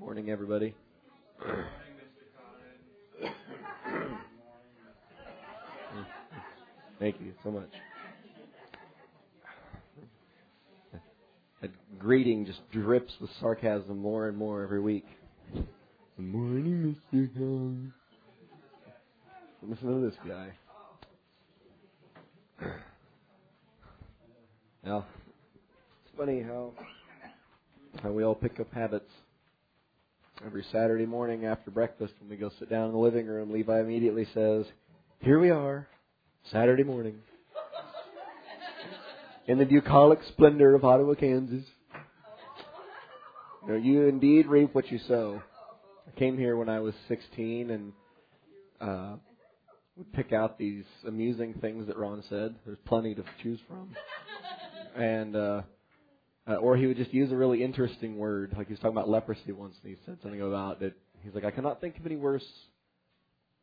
Morning, everybody. Thank you so much. That greeting just drips with sarcasm more and more every week. Good morning, Mr. Young. Listen to this guy. Now, it's funny how how we all pick up habits. Every Saturday morning after breakfast, when we go sit down in the living room, Levi immediately says, "Here we are, Saturday morning, in the bucolic splendor of Ottawa, Kansas. You, you indeed reap what you sow." I came here when I was 16 and uh, would pick out these amusing things that Ron said. There's plenty to choose from, and. Uh, uh, or he would just use a really interesting word, like he was talking about leprosy once, and he said something about it. He's like, I cannot think of any worse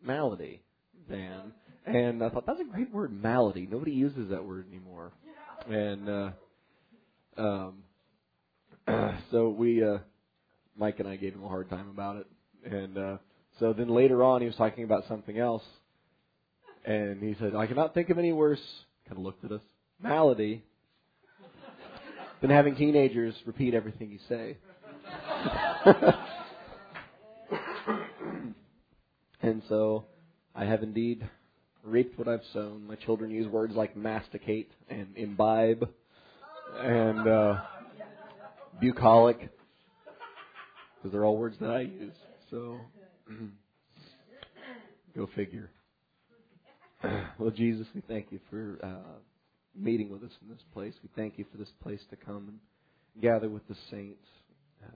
malady than. And I thought that's a great word, malady. Nobody uses that word anymore. And uh, um, so we, uh, Mike and I gave him a hard time about it. And uh, so then later on, he was talking about something else, and he said, I cannot think of any worse. Kind of looked at us. Malady than having teenagers repeat everything you say. and so I have indeed reaped what I've sown. My children use words like masticate and imbibe and uh, bucolic because they're all words that I use. So go figure. well, Jesus, we thank you for. Uh, meeting with us in this place. We thank you for this place to come and gather with the saints. Uh,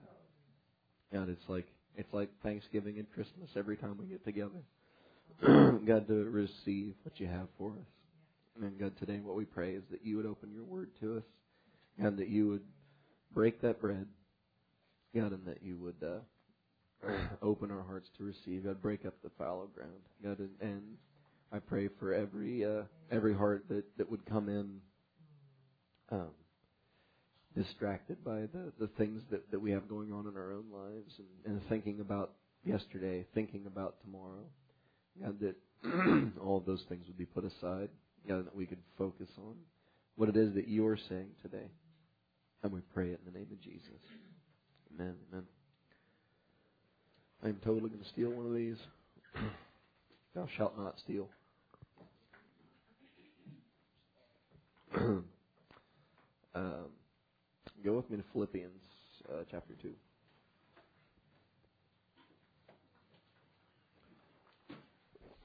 God, it's like it's like Thanksgiving and Christmas every time we get together. God, to receive what you have for us. And God, today what we pray is that you would open your word to us, and that you would break that bread, God, and that you would uh, open our hearts to receive. God, break up the fallow ground, God, and, and I pray for every uh, every heart that, that would come in um, distracted by the, the things that, that we have going on in our own lives and, and thinking about yesterday, thinking about tomorrow. God, that all of those things would be put aside. God, that we could focus on what it is that you're saying today. And we pray it in the name of Jesus. Amen. Amen. I'm totally going to steal one of these. Thou shalt not steal. um, go with me to Philippians uh, chapter 2.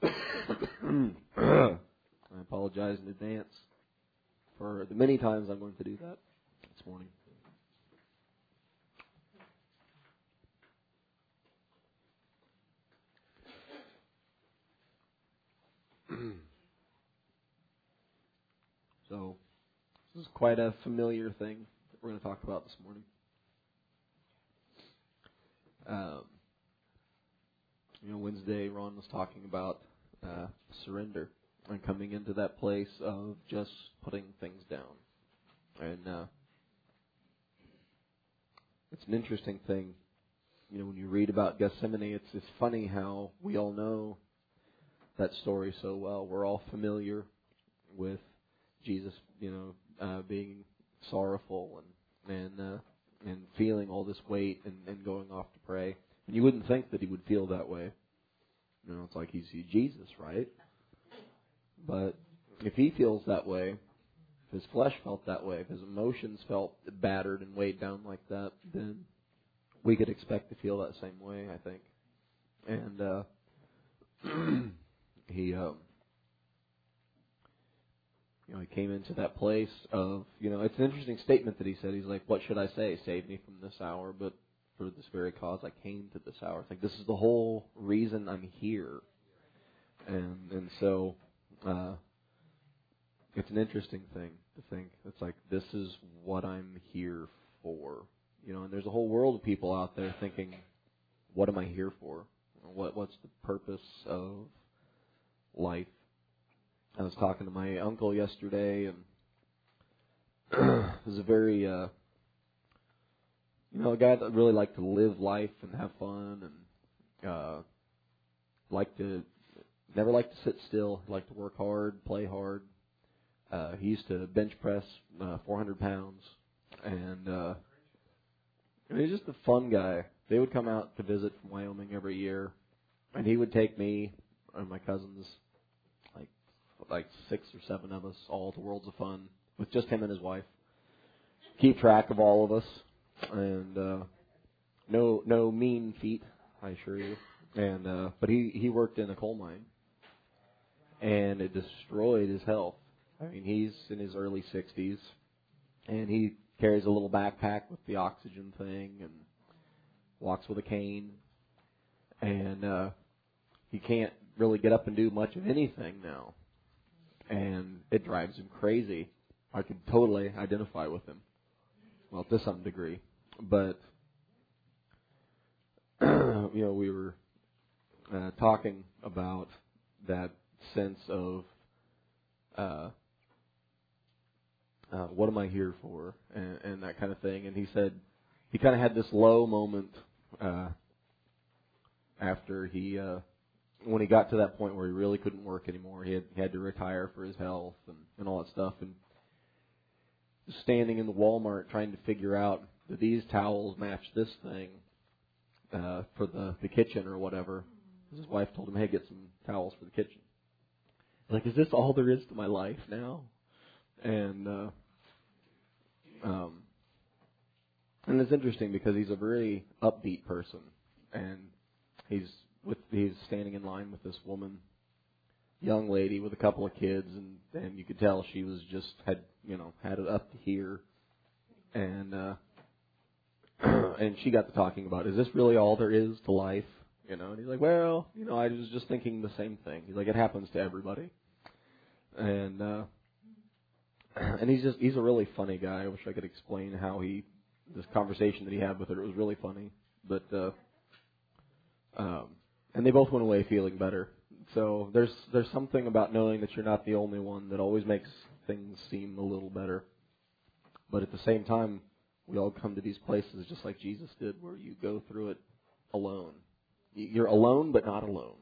I apologize in advance for the many times I'm going to do that this morning. So, this is quite a familiar thing that we're going to talk about this morning. Um, you know, Wednesday, Ron was talking about uh, surrender and coming into that place of just putting things down. And uh, it's an interesting thing. You know, when you read about Gethsemane, it's it's funny how we all know that story so well. We're all familiar with Jesus, you know, uh, being sorrowful and and uh, and feeling all this weight and, and going off to pray. And you wouldn't think that he would feel that way. You know, it's like he's Jesus, right? But if he feels that way, if his flesh felt that way, if his emotions felt battered and weighed down like that, then we could expect to feel that same way, I think. And uh he um you know, he came into that place of, you know, it's an interesting statement that he said. He's like, what should I say? Save me from this hour, but for this very cause I came to this hour. It's like, this is the whole reason I'm here. And, and so, uh, it's an interesting thing to think. It's like, this is what I'm here for. You know, and there's a whole world of people out there thinking, what am I here for? What, what's the purpose of life? I was talking to my uncle yesterday, and was a very, uh, you know, a guy that really liked to live life and have fun and uh liked to never liked to sit still, liked to work hard, play hard. Uh he used to bench press uh 400 pounds and uh he's just a fun guy. They would come out to visit from Wyoming every year and he would take me and my cousins like six or seven of us all to Worlds of Fun with just him and his wife. Keep track of all of us and uh no no mean feat, I assure you. And uh but he he worked in a coal mine and it destroyed his health. I mean, he's in his early 60s and he carries a little backpack with the oxygen thing and walks with a cane and uh he can't really get up and do much of anything now. And it drives him crazy. I could totally identify with him. Well, to some degree. But you know, we were uh, talking about that sense of uh, uh, what am I here for, and, and that kind of thing. And he said he kind of had this low moment uh, after he uh, when he got to that point where he really couldn't work anymore. He had he had to retire for his health and, and all that stuff. And standing in the Walmart trying to figure out do these towels match this thing uh, for the the kitchen or whatever. His wife told him, "Hey, get some towels for the kitchen." Like, is this all there is to my life now? And uh, um, and it's interesting because he's a very upbeat person, and he's with he's standing in line with this woman, young lady with a couple of kids, and and you could tell she was just had you know had it up to here, and uh, and she got to talking about is this really all there is to life? You know, and he's like, well, you know, I was just thinking the same thing. He's like, it happens to everybody, and uh, and he's just he's a really funny guy. I wish I could explain how he this conversation that he had with her. It was really funny, but uh, um, and they both went away feeling better. So there's there's something about knowing that you're not the only one that always makes things seem a little better. But at the same time, we all come to these places just like Jesus did, where you go through it alone. You're alone, but not alone.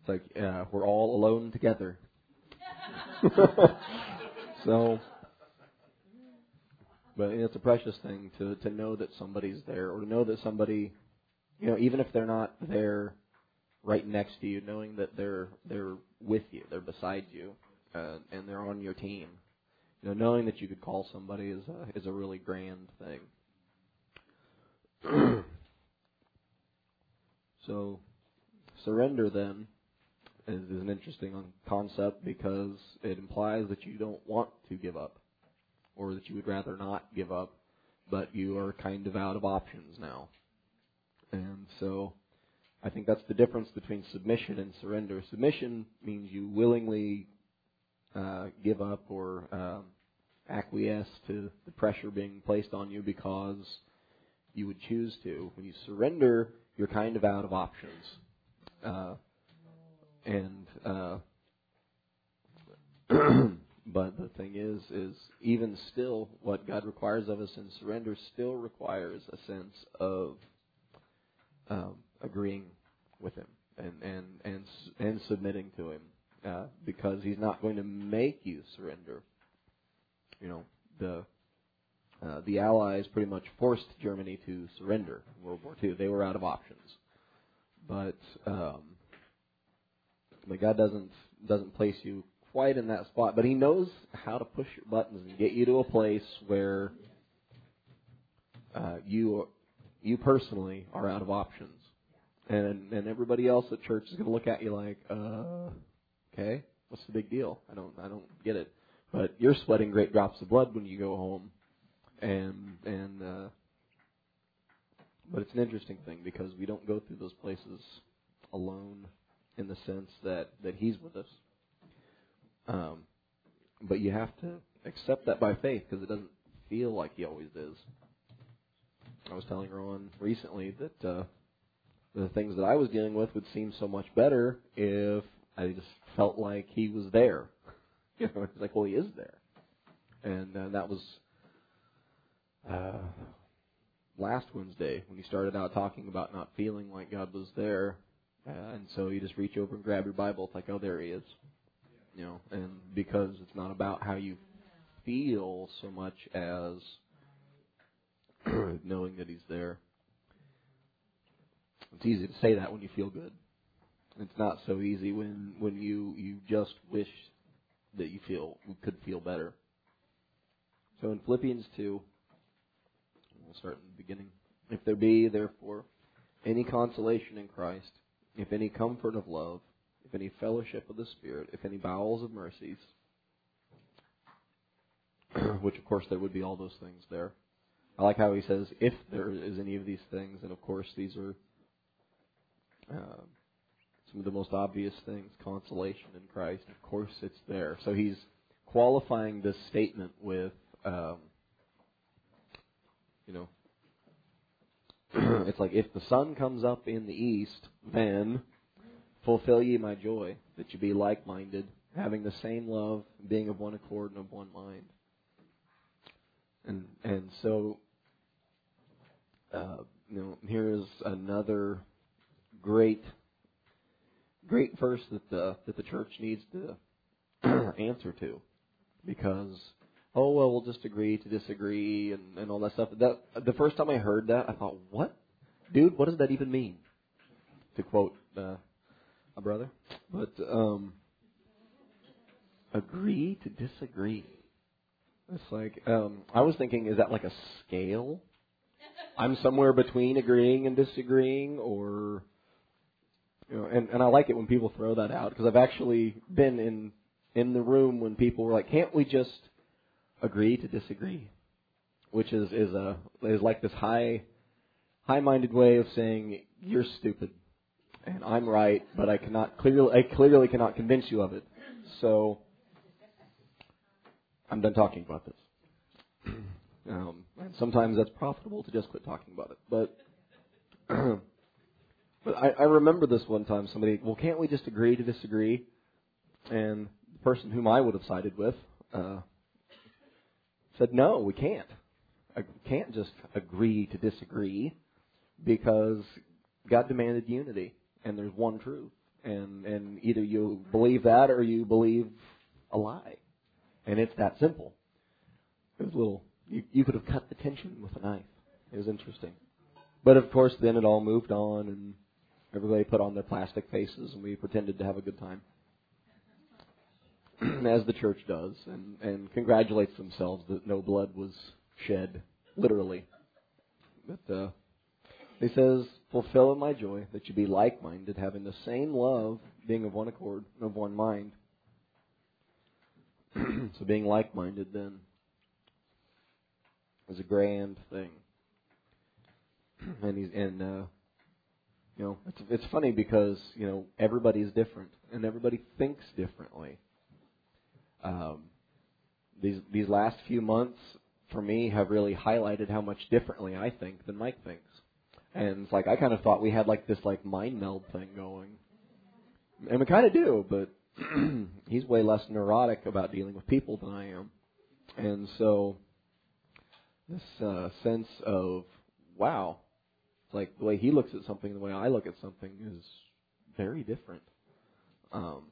It's like uh, we're all alone together. so, but it's a precious thing to to know that somebody's there, or to know that somebody, you know, even if they're not there right next to you, knowing that they're they're with you, they're beside you, uh, and they're on your team. You know, knowing that you could call somebody is a is a really grand thing. So, surrender then is, is an interesting concept because it implies that you don't want to give up, or that you would rather not give up, but you are kind of out of options now. And so, I think that's the difference between submission and surrender. Submission means you willingly uh, give up or um, acquiesce to the pressure being placed on you because you would choose to. When you surrender, you're kind of out of options. Uh, and uh, but the thing is, is even still, what God requires of us in surrender still requires a sense of um, agreeing with Him and and and and submitting to Him, uh, because He's not going to make you surrender. You know the uh, the Allies pretty much forced Germany to surrender in World War II. They were out of options, but um, but God doesn't doesn't place you quite in that spot. But He knows how to push your buttons and get you to a place where uh, you you personally are out of options, and and everybody else at church is going to look at you like, uh, okay, what's the big deal? I don't I don't get it. But you're sweating great drops of blood when you go home and and uh, but it's an interesting thing because we don't go through those places alone in the sense that that He's with us. Um, but you have to accept that by faith because it doesn't feel like He always is. I was telling Ron recently that uh, the things that I was dealing with would seem so much better if I just felt like He was there. You know, it's like, well, He is there, and uh, that was uh, last Wednesday when you started out talking about not feeling like God was there, uh, and so you just reach over and grab your Bible. It's like, oh, there He is, you know. And because it's not about how you feel so much as knowing that He's there. It's easy to say that when you feel good. It's not so easy when when you you just wish that you feel could feel better. So in Philippians two, we'll start in the beginning. If there be therefore any consolation in Christ, if any comfort of love, if any fellowship of the Spirit, if any bowels of mercies, which of course there would be all those things there. I like how he says, if there is any of these things, and of course these are uh, some of the most obvious things, consolation in Christ. Of course it's there. So he's qualifying this statement with, um, you know, it's like if the sun comes up in the east, then fulfill ye my joy, that you be like minded, having the same love, being of one accord and of one mind. And and so uh, you know, here's another great great verse that the that the church needs to answer to. Because oh well we'll just agree to disagree and, and all that stuff. That the first time I heard that I thought, What? Dude, what does that even mean? To quote uh, a brother. But um agree to disagree. It's like um, I was thinking, is that like a scale? I'm somewhere between agreeing and disagreeing, or you know, and and I like it when people throw that out because I've actually been in in the room when people were like, "Can't we just agree to disagree?" Which is is a is like this high high-minded way of saying you're stupid and I'm right, but I cannot clearly I clearly cannot convince you of it. So I'm done talking about this. Um, and sometimes that's profitable to just quit talking about it. But but I, I remember this one time. Somebody, well, can't we just agree to disagree? And the person whom I would have sided with uh, said, no, we can't. I can't just agree to disagree because God demanded unity, and there's one truth, and and either you believe that or you believe a lie. And it's that simple. It was a little, you, you could have cut the tension with a knife. It was interesting. But of course, then it all moved on, and everybody put on their plastic faces, and we pretended to have a good time. As the church does, and, and congratulates themselves that no blood was shed, literally. But uh, he says, Fulfill in my joy that you be like minded, having the same love, being of one accord, of one mind. so being like-minded then is a grand thing. and he's and uh, you know it's it's funny because you know everybody's different and everybody thinks differently. Um, these these last few months for me have really highlighted how much differently I think than Mike thinks. And it's like I kind of thought we had like this like mind meld thing going, and we kind of do, but he's way less neurotic about dealing with people than I am. And so this uh, sense of wow, like the way he looks at something, the way I look at something is very different. Um,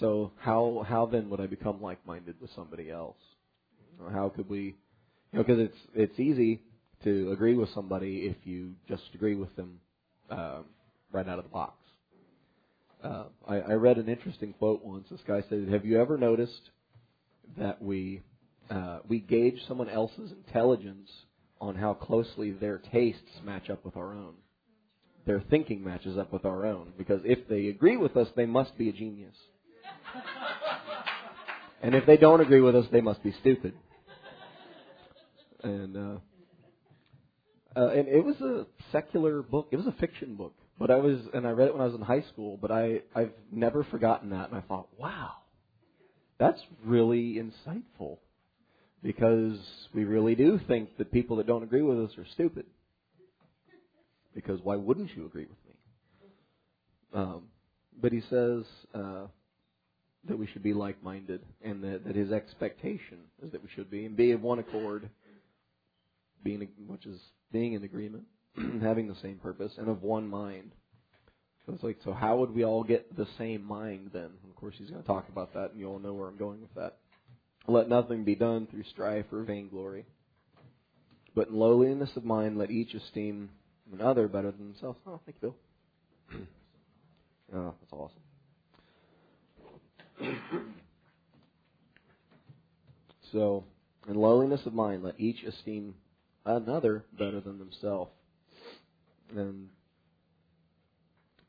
so how how then would I become like-minded with somebody else? Or how could we? You know, because it's it's easy to agree with somebody if you just agree with them um, right out of the box. Uh, I, I read an interesting quote once. This guy said, "Have you ever noticed that we uh, we gauge someone else's intelligence on how closely their tastes match up with our own? Their thinking matches up with our own. Because if they agree with us, they must be a genius, and if they don't agree with us, they must be stupid." And uh, uh, and it was a secular book. It was a fiction book but I was, and I read it when I was in high school, but I, I've never forgotten that. And I thought, wow, that's really insightful. Because we really do think that people that don't agree with us are stupid. Because why wouldn't you agree with me? Um, but he says uh, that we should be like minded, and that, that his expectation is that we should be, and be of one accord, being which is being in agreement, having the same purpose, and of one mind. So it's like, so how would we all get the same mind then? Of course, he's going to talk about that, and you all know where I'm going with that. Let nothing be done through strife or vainglory, but in lowliness of mind, let each esteem another better than themselves. Oh, thank you, Bill. oh, that's awesome. so, in lowliness of mind, let each esteem another better than themselves. And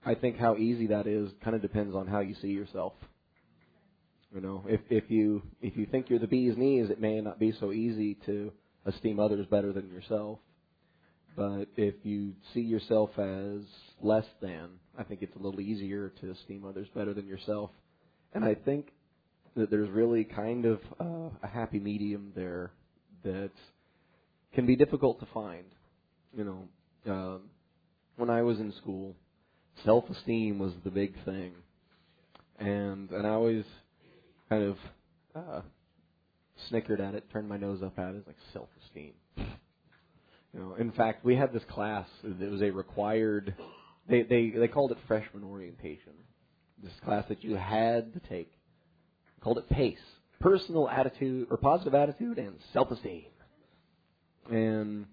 I think how easy that is kind of depends on how you see yourself. You know, if if you if you think you're the bee's knees, it may not be so easy to esteem others better than yourself. But if you see yourself as less than, I think it's a little easier to esteem others better than yourself. And I think that there's really kind of uh, a happy medium there that can be difficult to find. You know, um, when I was in school, self-esteem was the big thing, and and I always kind of uh, snickered at it, turned my nose up at it, like self-esteem. You know, in fact, we had this class. It was a required. They they they called it freshman orientation. This class that you had to take. Called it PACE, personal attitude or positive attitude and self-esteem. And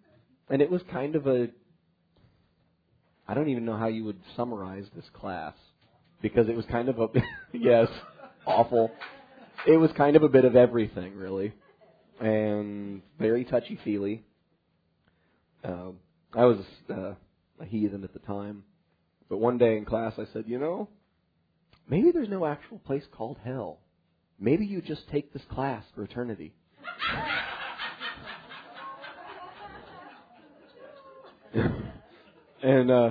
and it was kind of a. I don't even know how you would summarize this class because it was kind of a yes awful. It was kind of a bit of everything really, and very touchy feely uh, I was uh, a heathen at the time, but one day in class I said, you know, maybe there's no actual place called hell. Maybe you just take this class for eternity. and uh,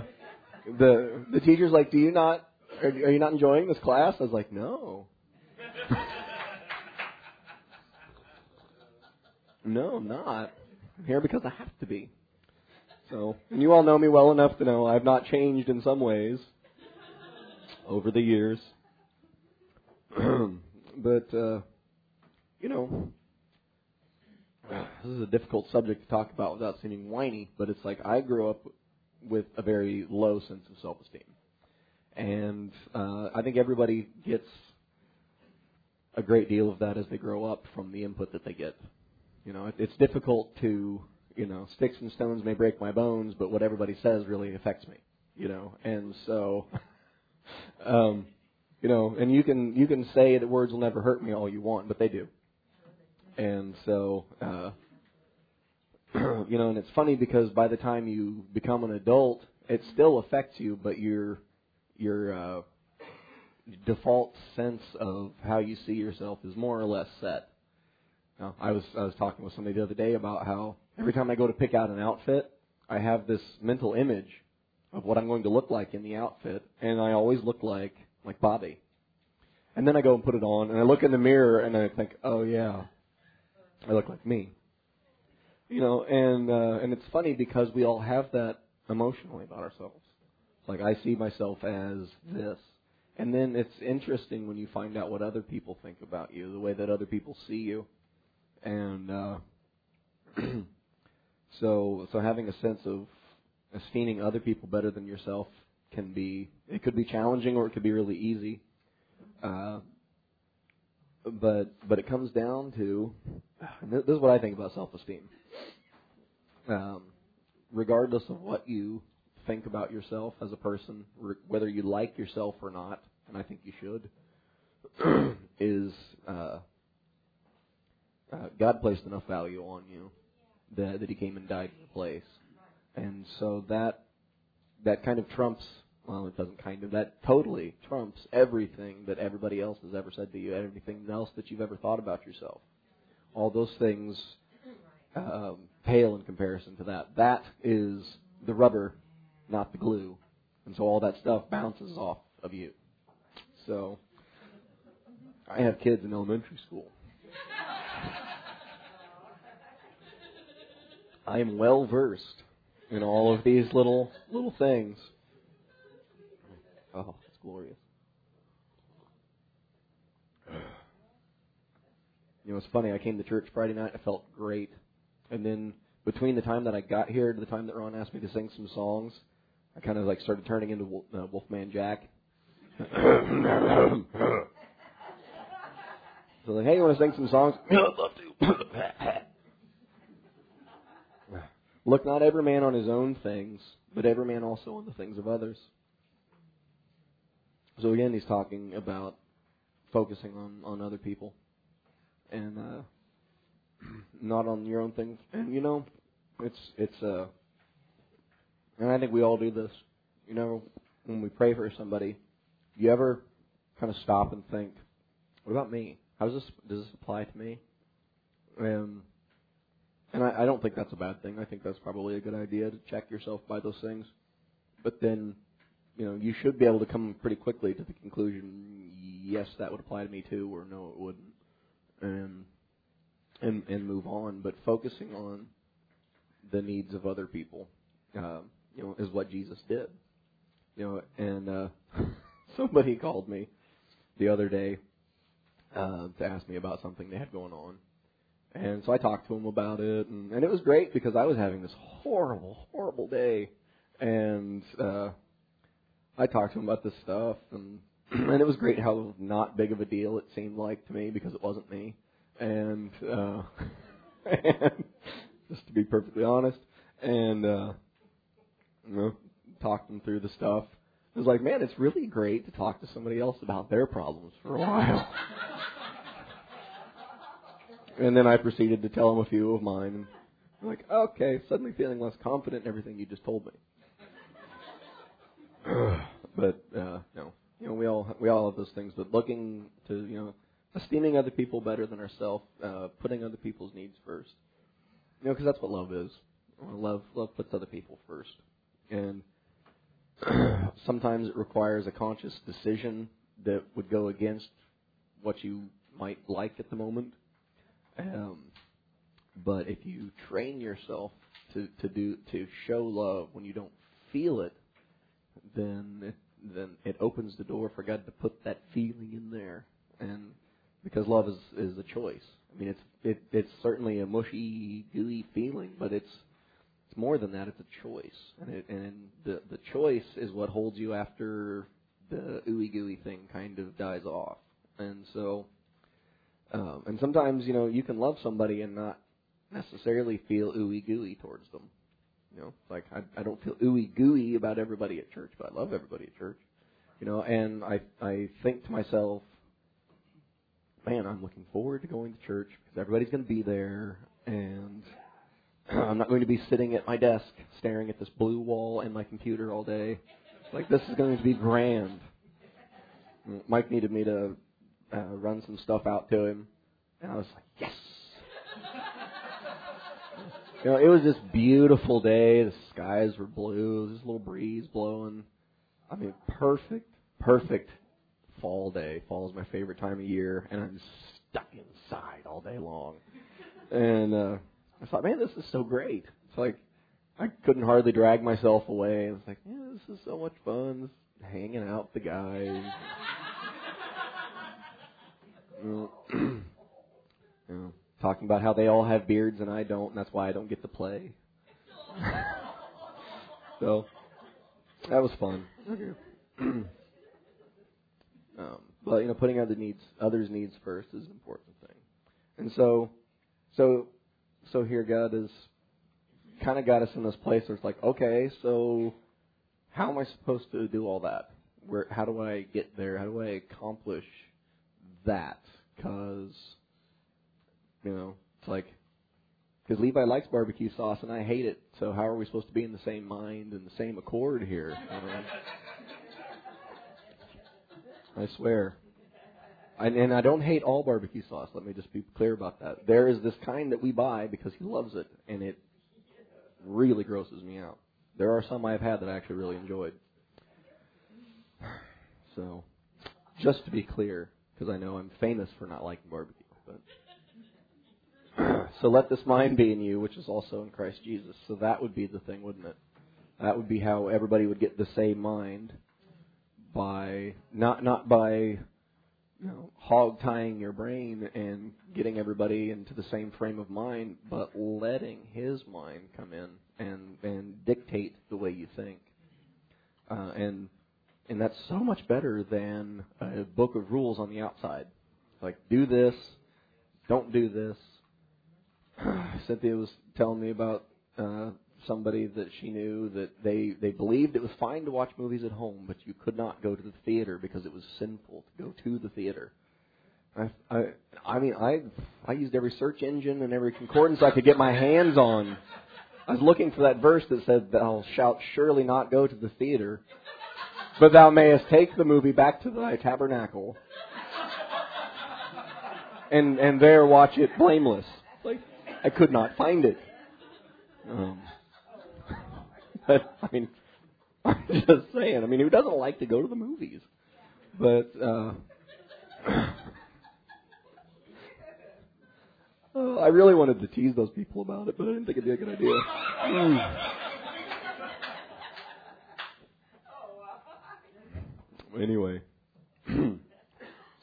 the the teacher's like, "Do you not? Are, are you not enjoying this class?" I was like, "No." No, I'm not. I'm here because I have to be. So, and you all know me well enough to know I've not changed in some ways over the years. but, uh, you know, this is a difficult subject to talk about without seeming whiny, but it's like I grew up with a very low sense of self-esteem. And uh, I think everybody gets a great deal of that as they grow up from the input that they get. You know, it's difficult to you know, sticks and stones may break my bones, but what everybody says really affects me, you know. And so, um, you know, and you can you can say that words will never hurt me all you want, but they do. And so, uh, you know, and it's funny because by the time you become an adult, it still affects you, but your your uh, default sense of how you see yourself is more or less set. Now, I was I was talking with somebody the other day about how every time I go to pick out an outfit, I have this mental image of what I'm going to look like in the outfit, and I always look like like Bobby. And then I go and put it on, and I look in the mirror, and I think, oh yeah, I look like me. You know, and uh, and it's funny because we all have that emotionally about ourselves. Like I see myself as this, and then it's interesting when you find out what other people think about you, the way that other people see you, and uh, So, so having a sense of esteeming other people better than yourself can be, it could be challenging or it could be really easy. Uh, but, but it comes down to, this is what I think about self-esteem. Um, regardless of what you think about yourself as a person, whether you like yourself or not, and I think you should, is uh, uh, God placed enough value on you that, that he came and died in your place. And so that that kind of trumps well, it doesn't kind of that totally trumps everything that everybody else has ever said to you, everything else that you've ever thought about yourself. All those things um, pale in comparison to that. That is the rubber, not the glue, and so all that stuff bounces off of you. So I have kids in elementary school, I am well versed in all of these little little things. Oh, it's glorious. You know, it's funny. I came to church Friday night. I felt great, and then between the time that I got here to the time that Ron asked me to sing some songs, I kind of like started turning into Wolf, uh, Wolfman Jack. so like, hey, you want to sing some songs? Yeah, I'd love to. Look not every man on his own things, but every man also on the things of others. So again, he's talking about focusing on on other people and uh, not on your own things. And you know, it's it's uh, and I think we all do this. You know, when we pray for somebody, you ever kind of stop and think, what about me? How does this does this apply to me? Um, and I, I don't think that's a bad thing. I think that's probably a good idea to check yourself by those things. But then, you know, you should be able to come pretty quickly to the conclusion, yes, that would apply to me too, or no, it wouldn't, and and and move on. But focusing on the needs of other people, uh, you know, is what Jesus did. You know, and uh, somebody called me the other day uh, to ask me about something they had going on. And so I talked to him about it, and, and it was great because I was having this horrible, horrible day, and uh, I talked to him about this stuff, and and it was great how not big of a deal it seemed like to me because it wasn't me, and, uh, and just to be perfectly honest, and uh, you know, talked him through the stuff. I was like, man, it's really great to talk to somebody else about their problems for a while. and then I proceeded to tell him a few of mine. And I'm like, okay, suddenly feeling less confident in everything you just told me. but uh, no, you know, we all we all have those things. But looking to you know, esteeming other people better than ourselves, uh, putting other people's needs first. You know, because that's what love is. Love love puts other people first, and sometimes it requires a conscious decision that would go against what you might like at the moment. Um, but if you train yourself to, to do to show love when you don't feel it, then it, then it opens the door for God to put that feeling in there, and because love is is a choice. I mean, it's it, it's certainly a mushy, gooey feeling, but it's it's more than that. It's a choice, and it, and the the choice is what holds you after the ooey gooey thing kind of dies off. And so, um, and sometimes you know you can love somebody and not necessarily feel ooey gooey towards them. You know, like I I don't feel ooey gooey about everybody at church, but I love everybody at church. You know, and I I think to myself, man, I'm looking forward to going to church because everybody's going to be there, and I'm not going to be sitting at my desk staring at this blue wall and my computer all day. Like this is going to be grand. Mike needed me to uh, run some stuff out to him, and I was like, yes. you know, it was this beautiful day. The skies were blue. There's a little breeze blowing. I mean, perfect, perfect fall day. Fall is my favorite time of year, and I'm stuck inside all day long. And uh, I thought, man, this is so great. It's like I couldn't hardly drag myself away. I was like, yeah, this is so much fun. Just hanging out with the guys. You, know, you know, talking about how they all have beards and I don't, and that's why I don't get to play. so that was fun. um, but you know, putting other needs, others' needs first is an important thing. And so, so so here God has kind of got us in this place where it's like, okay, so how am I supposed to do all that? Where, how do I get there? How do I accomplish that? Because, you know, it's like, because Levi likes barbecue sauce and I hate it. So how are we supposed to be in the same mind and the same accord here? I swear. And, and I don't hate all barbecue sauce. Let me just be clear about that. There is this kind that we buy because he loves it, and it really grosses me out. There are some I've had that I actually really enjoyed. So, just to be clear, because I know I'm famous for not liking barbecue, but so let this mind be in you, which is also in Christ Jesus. So that would be the thing, wouldn't it? That would be how everybody would get the same mind by not not by you know, hog tying your brain and getting everybody into the same frame of mind, but letting His mind come in and and dictate the way you think. Uh, and and that's so much better than a book of rules on the outside. Like do this, don't do this. Cynthia was telling me about uh, somebody that she knew that they they believed it was fine to watch movies at home, but you could not go to the theater because it was sinful to go to the theater. I I I mean I I used every search engine and every concordance I could get my hands on. I was looking for that verse that said, "Thou shalt surely not go to the theater, but thou mayest take the movie back to thy tabernacle." And and there watch it blameless. Like I could not find it. Um, but I mean, I'm just saying. I mean, who doesn't like to go to the movies? But uh, uh, I really wanted to tease those people about it, but I didn't think it'd be a good idea. Mm. Anyway,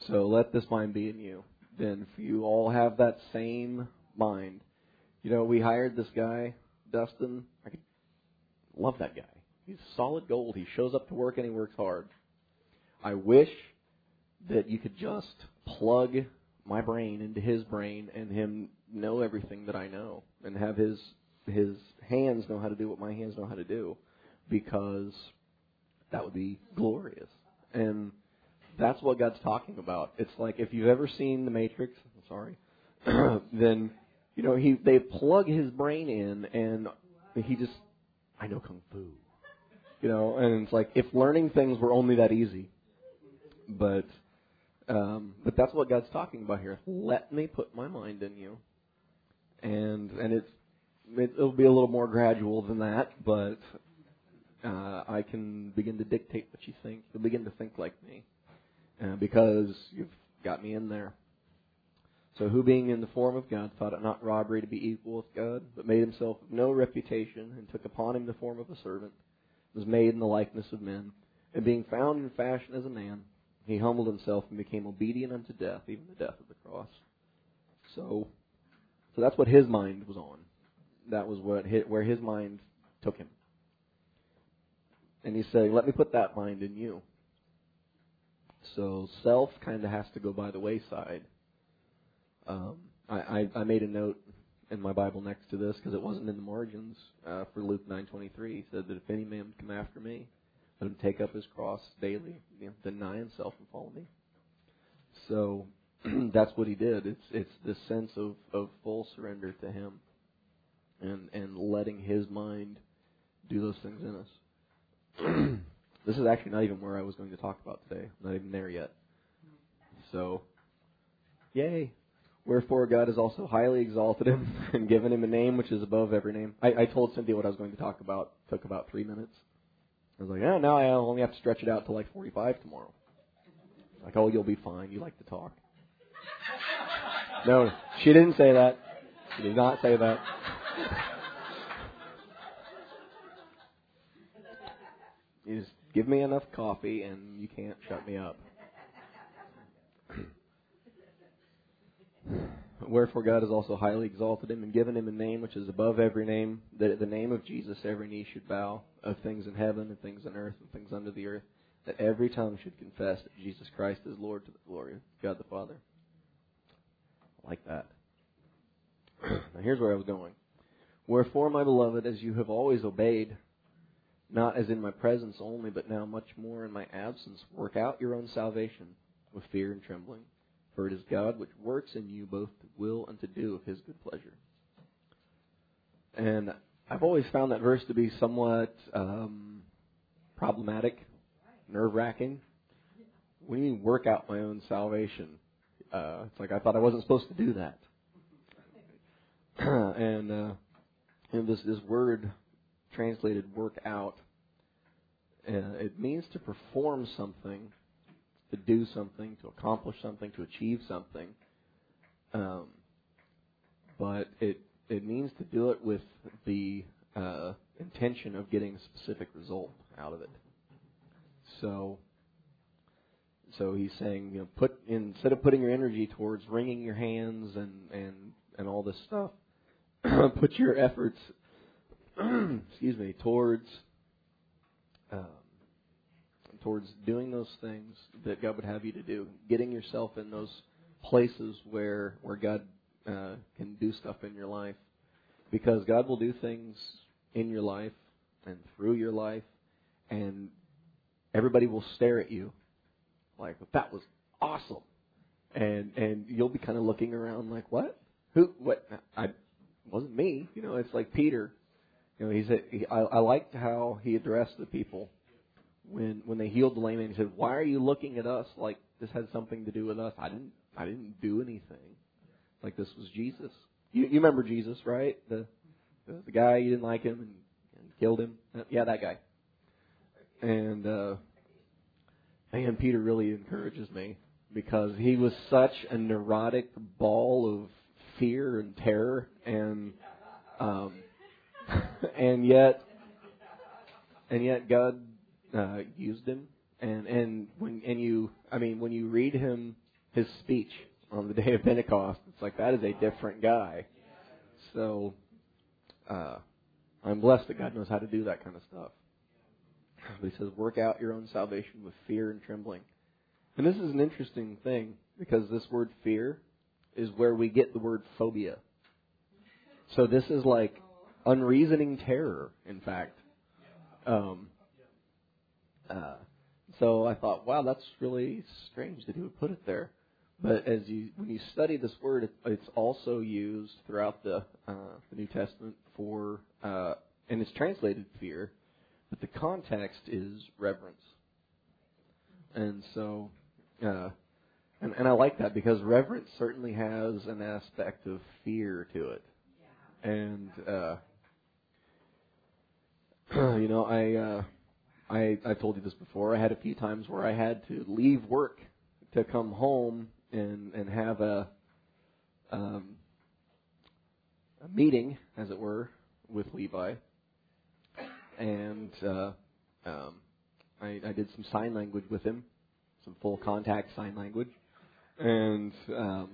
so let this mind be in you. Then, if you all have that same mind, you know, we hired this guy, Dustin. I love that guy. He's solid gold. He shows up to work and he works hard. I wish that you could just plug my brain into his brain and him know everything that I know and have his his hands know how to do what my hands know how to do because that would be glorious. And that's what God's talking about. It's like if you've ever seen The Matrix, I'm sorry, then you know he they plug his brain in and he just I know kung fu. You know, and it's like if learning things were only that easy. But um, but that's what God's talking about here. Let me put my mind in you, and and it's it, it'll be a little more gradual than that, but uh, I can begin to dictate what you think. You'll begin to think like me, uh, because you've got me in there. So who being in the form of God thought it not robbery to be equal with God, but made himself of no reputation, and took upon him the form of a servant, was made in the likeness of men, and being found in fashion as a man, he humbled himself and became obedient unto death, even the death of the cross. So, so that's what his mind was on. That was what hit, where his mind took him. And he's saying, "Let me put that mind in you." So self kind of has to go by the wayside um, I, I, I made a note in my Bible next to this because it wasn't in the margins uh, for Luke 9:23. He said that if any man would come after me, let him take up his cross daily, you know, deny himself and follow me. So that's what he did. It's it's this sense of, of full surrender to him, and and letting his mind do those things in us. this is actually not even where I was going to talk about today. I'm not even there yet. So, yay! Wherefore God has also highly exalted him and given him a name which is above every name. I, I told Cynthia what I was going to talk about. It took about three minutes. I was like, yeah, now I only have to stretch it out to like 45 tomorrow. Like, oh, you'll be fine. You like to talk. No, she didn't say that. She did not say that. You just give me enough coffee and you can't shut me up. Wherefore God has also highly exalted him and given him a name which is above every name, that at the name of Jesus every knee should bow, of things in heaven and things on earth and things under the earth, that every tongue should confess that Jesus Christ is Lord to the glory of God the Father. I like that. now here's where I was going. Wherefore, my beloved, as you have always obeyed, not as in my presence only, but now much more in my absence, work out your own salvation with fear and trembling. For it is God which works in you both to will and to do of his good pleasure. And I've always found that verse to be somewhat um, problematic, nerve wracking. When you work out my own salvation, uh, it's like I thought I wasn't supposed to do that. and uh, and this this word translated work out, uh, it means to perform something to do something, to accomplish something, to achieve something. Um, but it it means to do it with the uh, intention of getting a specific result out of it. So, so he's saying, you know, put instead of putting your energy towards wringing your hands and and and all this stuff, put your efforts, excuse me, towards um, towards doing those things that God would have you to do, getting yourself in those places where where God uh, can do stuff in your life, because God will do things in your life and through your life, and everybody will stare at you like that was awesome, and and you'll be kind of looking around like what? Who what? I wasn't me. You know it's like Peter you know he's a, he, I, I liked how he addressed the people when when they healed the lame man. He said why are you looking at us like this had something to do with us? I didn't I didn't do anything. Like this was Jesus. You you remember Jesus right? The the, the guy you didn't like him and, and killed him? Yeah that guy. And uh man, Peter really encourages me because he was such a neurotic ball of fear and terror, and um, and yet, and yet God uh, used him, and and when and you, I mean, when you read him his speech on the day of Pentecost, it's like that is a different guy. So, uh, I'm blessed that God knows how to do that kind of stuff. But he says, work out your own salvation with fear and trembling. And this is an interesting thing because this word fear is where we get the word phobia. So this is like unreasoning terror, in fact. Um, uh, so I thought, wow, that's really strange that he would put it there. But as you, when you study this word, it, it's also used throughout the uh, the New Testament for, uh, and it's translated fear, but the context is reverence. And so, uh, and, and I like that because reverence certainly has an aspect of fear to it. And, uh, you know, I, uh, I, I've told you this before. I had a few times where I had to leave work to come home and, and have a, um, a meeting, as it were, with Levi. And uh, um, I, I did some sign language with him, some full contact sign language, and um,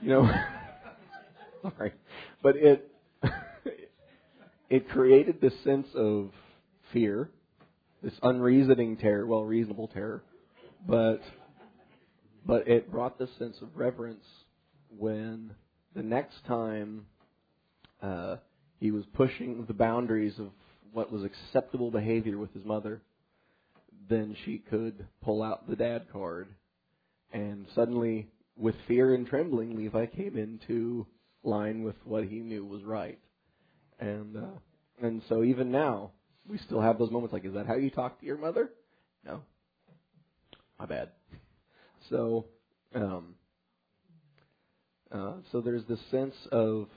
you know, sorry, but it it created this sense of fear, this unreasoning terror, well, reasonable terror, but but it brought this sense of reverence when the next time uh, he was pushing the boundaries of what was acceptable behavior with his mother, then she could pull out the dad card. And suddenly, with fear and trembling, Levi came into line with what he knew was right. And uh, and so even now, we still have those moments like, is that how you talk to your mother? No. My bad. So, um, uh, so there's this sense of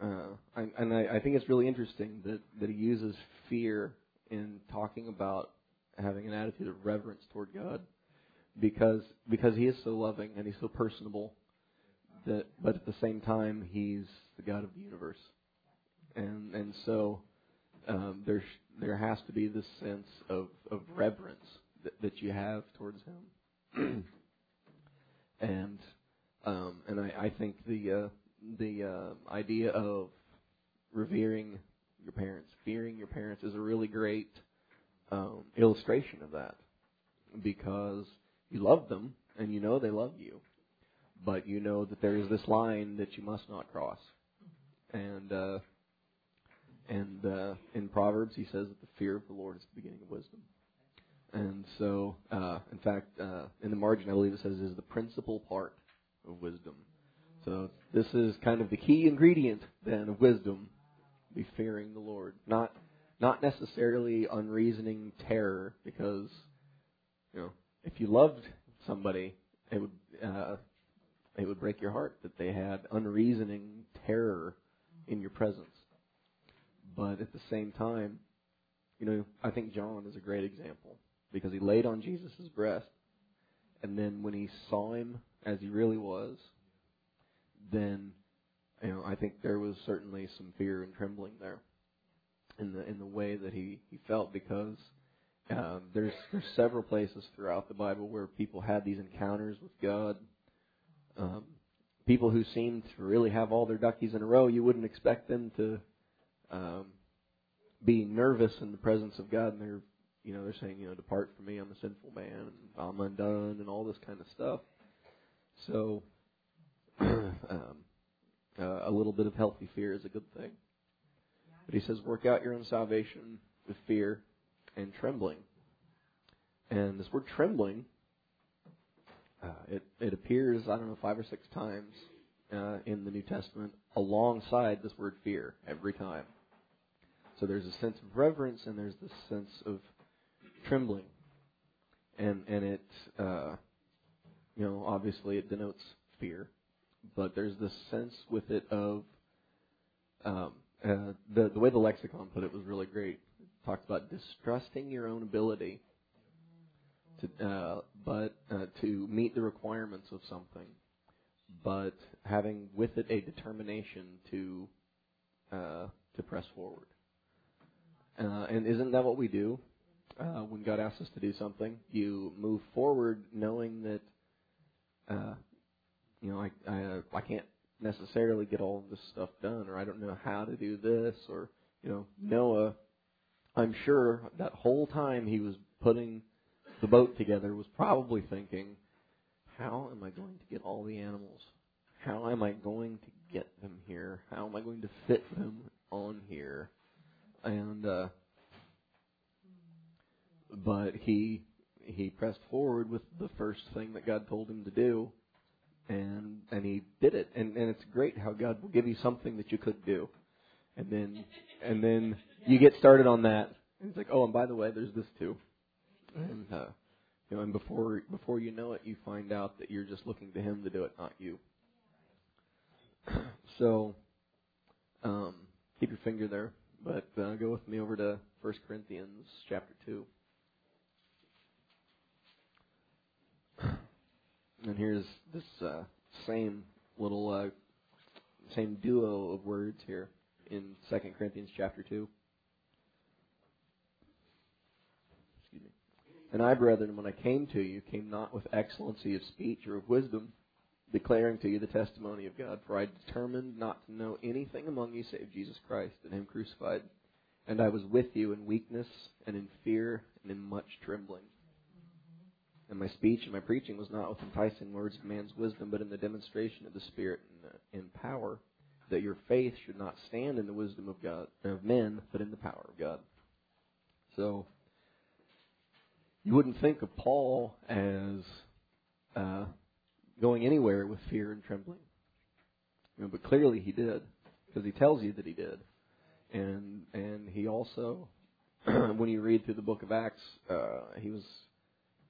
uh, I, and I, I think it's really interesting that, that he uses fear in talking about having an attitude of reverence toward God, because because he is so loving and he's so personable, that but at the same time he's the God of the universe, and and so um, there there has to be this sense of of reverence that, that you have towards him, and um, and I, I think the uh, the uh, idea of revering your parents, fearing your parents, is a really great um, illustration of that. Because you love them and you know they love you, but you know that there is this line that you must not cross, and uh, and uh, in Proverbs he says that the fear of the Lord is the beginning of wisdom. And so, uh, in fact, uh, in the margin, I believe it says is the principal part of wisdom. So this is kind of the key ingredient then of wisdom, be fearing the Lord. Not not necessarily unreasoning terror, because you know, if you loved somebody, it would uh, it would break your heart that they had unreasoning terror in your presence. But at the same time, you know, I think John is a great example because he laid on Jesus' breast, and then when he saw him as he really was, then you know I think there was certainly some fear and trembling there in the in the way that he he felt because uh, there's there's several places throughout the Bible where people had these encounters with God. Um, people who seem to really have all their duckies in a row, you wouldn't expect them to um, be nervous in the presence of God, and they're you know they're saying you know depart from me, I'm a sinful man, I'm undone, and all this kind of stuff. So um, uh, a little bit of healthy fear is a good thing. But he says, work out your own salvation with fear and trembling. And this word trembling, uh, it, it appears, I don't know, five or six times uh, in the New Testament alongside this word fear every time. So there's a sense of reverence and there's this sense of trembling. And, and it, uh, you know, obviously it denotes fear, but there's this sense with it of, um, uh, the, the way the lexicon put it was really great It talked about distrusting your own ability to, uh, but uh, to meet the requirements of something, but having with it a determination to uh, to press forward. Uh, and isn't that what we do uh, when God asks us to do something? You move forward knowing that uh, you know I I, I can't necessarily get all this stuff done, or I don't know how to do this, or you know Noah I'm sure that whole time he was putting the boat together was probably thinking, how am I going to get all the animals? How am I going to get them here? How am I going to fit them on here? And uh but he he pressed forward with the first thing that God told him to do and and he did it. And and it's great how God will give you something that you could do. And then and then you get started on that. And it's like, oh, and by the way, there's this too. And uh, you know, and before before you know it, you find out that you're just looking to him to do it, not you. so, um, keep your finger there, but uh, go with me over to 1 Corinthians chapter two. And here's this uh, same little uh, same duo of words here in 2 Corinthians chapter 2. Excuse me. And I, brethren, when I came to you, came not with excellency of speech or of wisdom, declaring to you the testimony of God. For I determined not to know anything among you save Jesus Christ and Him crucified. And I was with you in weakness and in fear and in much trembling. And my speech and my preaching was not with enticing words of man's wisdom, but in the demonstration of the Spirit and uh, in power, that your faith should not stand in the wisdom of God of men, but in the power of God. So you wouldn't think of Paul as uh, going anywhere with fear and trembling. You know, but clearly he did, because he tells you that he did. And and he also, when you read through the book of Acts, uh, he was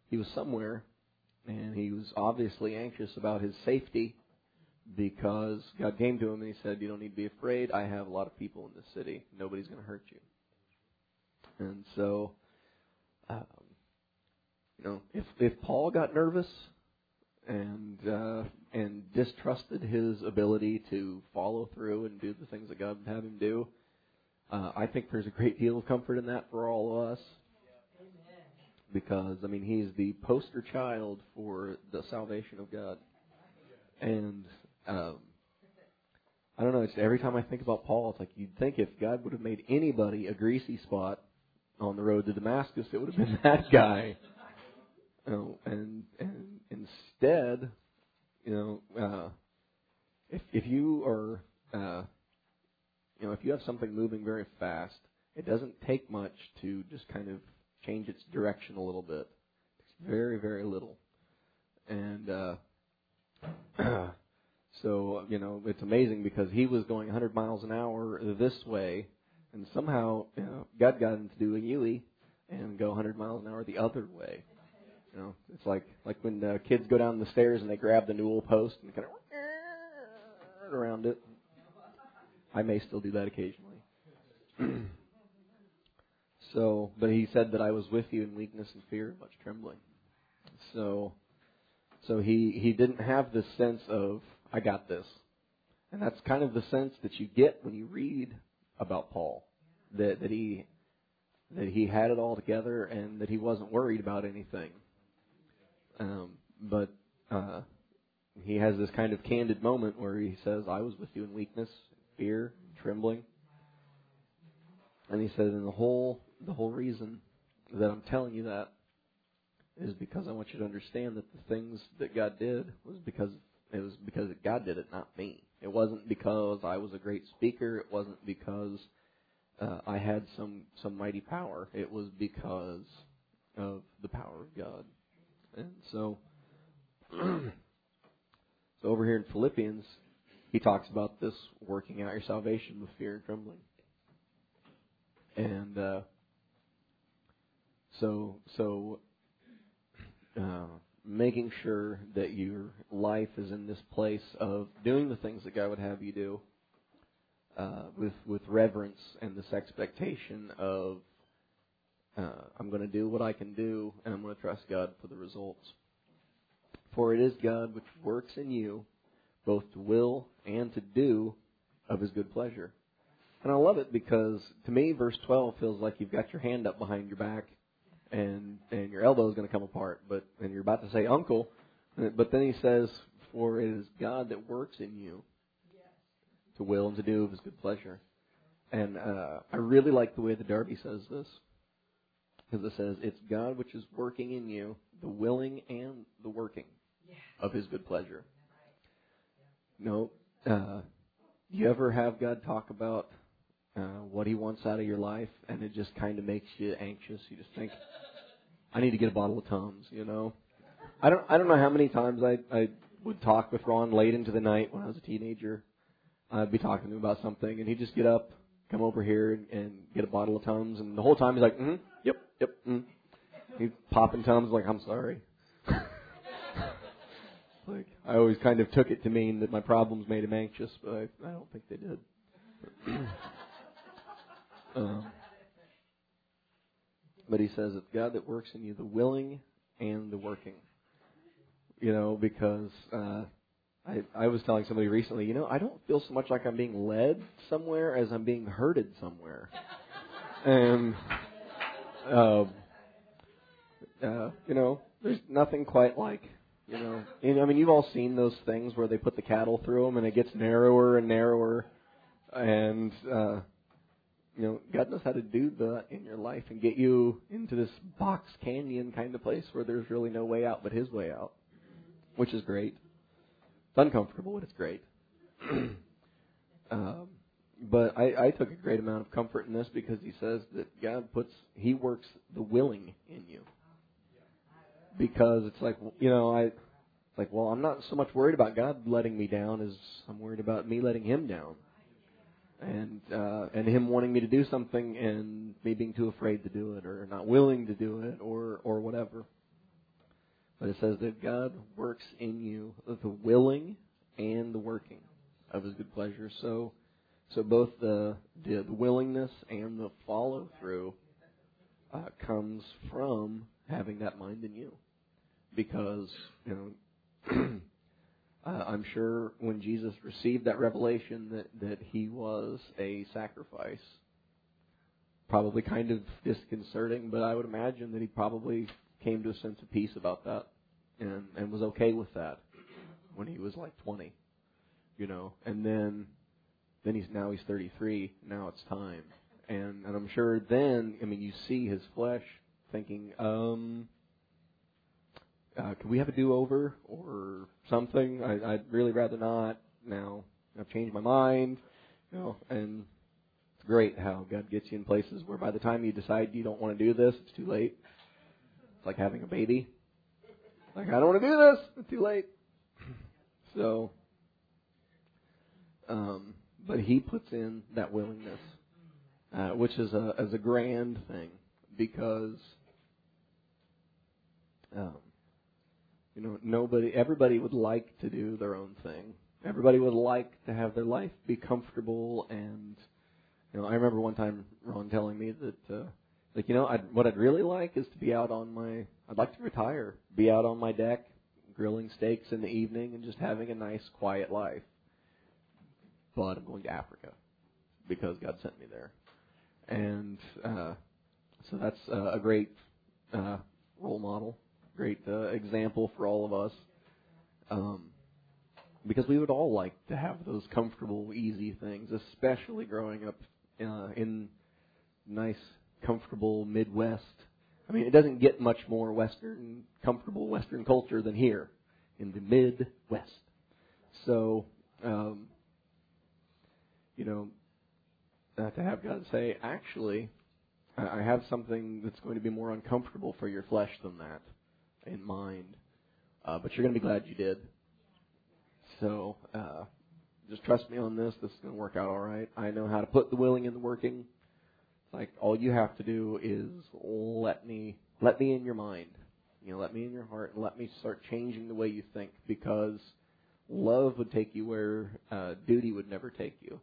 he was somewhere, and he was obviously anxious about his safety because God came to him and he said, "You don't need to be afraid. I have a lot of people in this city. Nobody's going to hurt you." And so, um, you know, if if Paul got nervous and uh, and distrusted his ability to follow through and do the things that God have him do, uh, I think there's a great deal of comfort in that for all of us. Because I mean, he's the poster child for the salvation of God, and um, I don't know. It's every time I think about Paul, it's like you'd think if God would have made anybody a greasy spot on the road to Damascus, it would have been that guy. You know, and and instead, you know, uh, if if you are, uh, you know, if you have something moving very fast, it doesn't take much to just kind of change its direction a little bit. It's very very little, and uh, so you know it's amazing because he was going 100 miles an hour this way, and somehow you know, God got him to do a Yui and go 100 miles an hour the other way. You know, it's like like when uh, kids go down the stairs and they grab the newel post and kind of around it. I may still do that occasionally. so, but he said that I was with you in weakness and fear much trembling. So, so he he didn't have this sense of I got this, and that's kind of the sense that you get when you read about Paul that that he that he had it all together and that he wasn't worried about anything. Um, but uh, he has this kind of candid moment where he says, "I was with you in weakness, fear, trembling," and he said, "And the whole the whole reason that I'm telling you that is because I want you to understand that the things that God did was because it was because God did it, not me. It wasn't because I was a great speaker. It wasn't because uh, I had some some mighty power. It was because of the power of God. And so, so over here in Philippians, he talks about this working out your salvation with fear and trembling. And uh, so so uh, making sure that your life is in this place of doing the things that God would have you do uh, with with reverence and this expectation of uh, I'm going to do what I can do and I'm going to trust God for the results. For it is God which works in you both to will and to do of His good pleasure. And I love it because to me, verse 12 feels like you've got your hand up behind your back and and your elbow is going to come apart. But and you're about to say uncle, but then he says, "For it is God that works in you to will and to do of His good pleasure." And uh, I really like the way the Darby says this because it says, "It's God which is working in you, the willing and the working of His good pleasure." No, uh, you ever have God talk about uh, what He wants out of your life, and it just kind of makes you anxious? You just think, I need to get a bottle of Tums, you know. I don't I don't know how many times I I would talk with Ron late into the night when I was a teenager. I'd be talking to him about something, and he'd just get up, come over here, and, and get a bottle of Tums, and the whole time he's like, mm-hmm, "Yep, yep." Mm. He's popping Tums like, "I'm sorry." like I always kind of took it to mean that my problems made him anxious, but I, I don't think they did. um, but he says it's God that works in you the willing and the working. You know, because uh, I I was telling somebody recently, you know, I don't feel so much like I'm being led somewhere as I'm being herded somewhere. and uh, uh, you know, there's nothing quite like you know. I mean, you've all seen those things where they put the cattle through them and it gets narrower and narrower, and uh, you know, God knows how to do that in your life and get you into this box canyon kind of place where there's really no way out but His way out, which is great. It's uncomfortable, but it's great. um, but I, I took a great amount of comfort in this because He says that God puts, He works the willing in you. Because it's like, you know, I, like, well, I'm not so much worried about God letting me down as I'm worried about me letting Him down and uh, and him wanting me to do something and me being too afraid to do it or not willing to do it or or whatever. But it says that God works in you the willing and the working of His good pleasure. So so both the the, willingness and the follow through uh, comes from having that mind in you, because you know. Uh, I'm sure when Jesus received that revelation that, that he was a sacrifice, probably kind of disconcerting, but I would imagine that he probably came to a sense of peace about that and, and was okay with that when he was like 20, you know, and then, then he's, now he's 33, now it's time. And, and I'm sure then, I mean, you see his flesh thinking, um, uh, could we have a do-over or something? I, I'd really rather not. Now I've changed my mind, you know, and it's great how God gets you in places where by the time you decide you don't want to do this, it's too late. It's like having a baby. Like I don't want to do this. It's too late. So, um, but He puts in that willingness, uh, which is a is a grand thing because. Um, you know, nobody, everybody would like to do their own thing. Everybody would like to have their life be comfortable and, you know, I remember one time Ron telling me that, uh, like, you know, I'd, what I'd really like is to be out on my, I'd like to retire, be out on my deck, grilling steaks in the evening and just having a nice, quiet life. But I'm going to Africa because God sent me there. And, uh, So that's uh, a great uh, role model, great uh, example for all of us. Um, because we would all like to have those comfortable, easy things, especially growing up uh, in nice, comfortable Midwest. I mean, it doesn't get much more Western, comfortable Western culture than here in the Midwest. So, um, you know, uh, to have God say, actually, I have something that's going to be more uncomfortable for your flesh than that in mind. Uh, but you're going to be glad you did. So uh, just trust me on this. This is going to work out all right. I know how to put the willing in the working. Like all you have to do is let me let me in your mind. You know, let me in your heart and let me start changing the way you think because love would take you where uh, duty would never take you.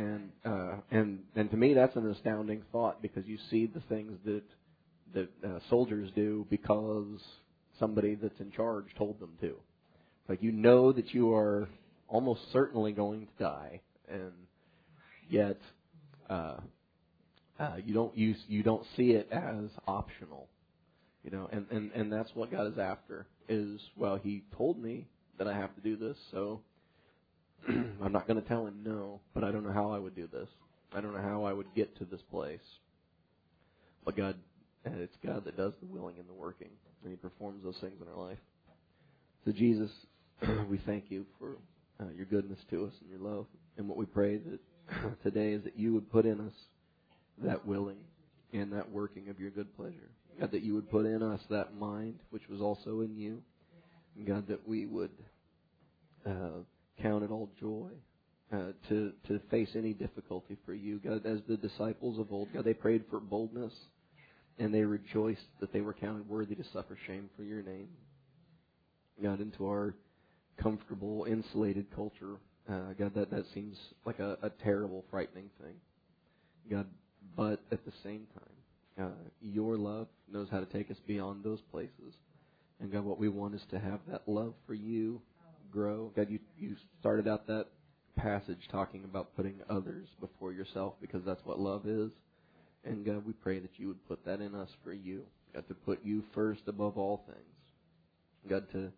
You and uh, and and to me that's an astounding thought because you see the things that that uh, soldiers do because somebody that's in charge told them to. Like you know that you are almost certainly going to die, and yet uh, uh, you don't use you don't see it as optional. You know, and, and, and that's what God is after is well, he told me that I have to do this, so I'm not going to tell him no, but I don't know how I would do this. I don't know how I would get to this place. But God, it's God that does the willing and the working, and He performs those things in our life. So Jesus, we thank you for uh, your goodness to us and your love. And what we pray that today is that you would put in us that willing and that working of your good pleasure. God, that you would put in us that mind which was also in you. And God, that we would uh, count it all joy uh, to to face any difficulty for you. God, as the disciples of old, God, they prayed for boldness and they rejoiced that they were counted worthy to suffer shame for your name. God, into our comfortable, insulated culture. Uh, God, that, that seems like a, a terrible, frightening thing. God, but at the same time, uh, your love knows how to take us beyond those places. And God, what we want is to have that love for you grow. God, you, you started out that passage talking about putting others before yourself because that's what love is. And God, we pray that you would put that in us for you. God, to put you first above all things. God, to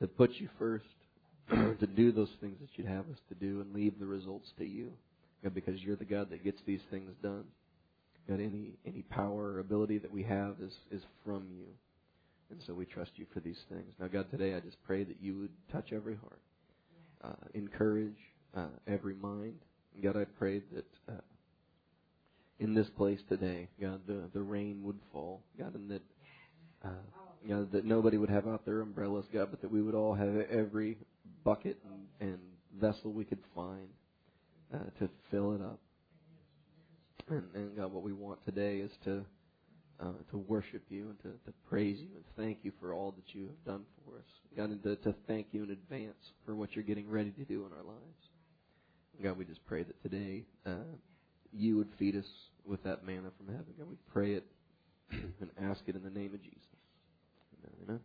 to put you first, to do those things that you'd have us to do and leave the results to you. God, because you're the God that gets these things done. God, any any power or ability that we have is is from you. And so we trust you for these things. Now, God, today I just pray that you would touch every heart, uh, encourage uh, every mind. God, I pray that uh, in this place today, God, the, the rain would fall. God, and that uh, you that nobody would have out their umbrellas, God, but that we would all have every bucket and, and vessel we could find uh, to fill it up. And, and God, what we want today is to uh, to worship you and to, to praise you and thank you for all that you have done for us. God, and to, to thank you in advance for what you're getting ready to do in our lives. God, we just pray that today uh, you would feed us with that manna from heaven. God, we pray it and ask it in the name of Jesus. Amen.